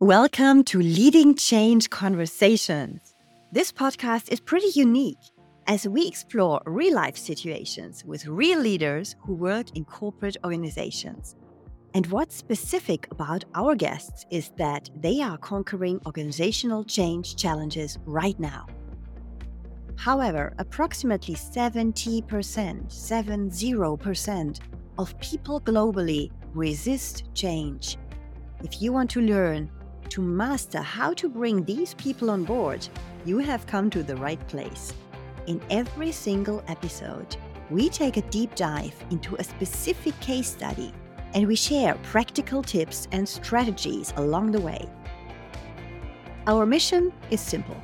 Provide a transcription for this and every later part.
Welcome to Leading Change Conversations. This podcast is pretty unique as we explore real life situations with real leaders who work in corporate organizations. And what's specific about our guests is that they are conquering organizational change challenges right now. However, approximately 70%, 70% of people globally resist change. If you want to learn to master how to bring these people on board, you have come to the right place. In every single episode, we take a deep dive into a specific case study and we share practical tips and strategies along the way. Our mission is simple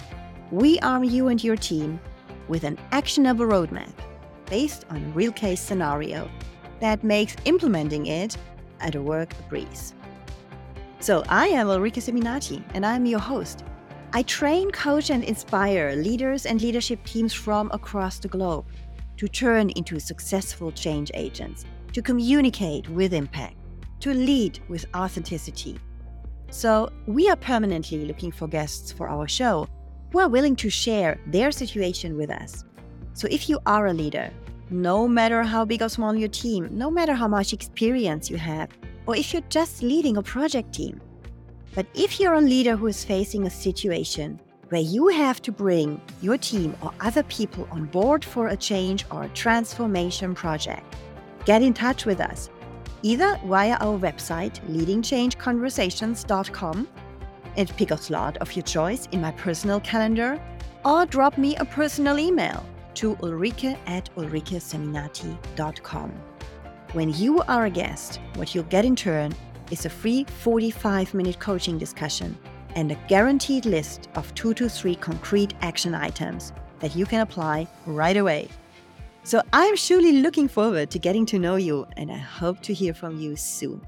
we arm you and your team with an actionable roadmap based on a real case scenario that makes implementing it at a work a breeze. So, I am Ulrike Seminati, and I'm your host. I train, coach, and inspire leaders and leadership teams from across the globe to turn into successful change agents, to communicate with impact, to lead with authenticity. So, we are permanently looking for guests for our show who are willing to share their situation with us. So, if you are a leader, no matter how big or small your team, no matter how much experience you have, or if you're just leading a project team. But if you're a leader who is facing a situation where you have to bring your team or other people on board for a change or a transformation project, get in touch with us either via our website, leadingchangeconversations.com, and pick a slot of your choice in my personal calendar, or drop me a personal email to ulrike at ulrikeseminati.com. When you are a guest, what you'll get in turn is a free 45 minute coaching discussion and a guaranteed list of two to three concrete action items that you can apply right away. So I'm surely looking forward to getting to know you, and I hope to hear from you soon.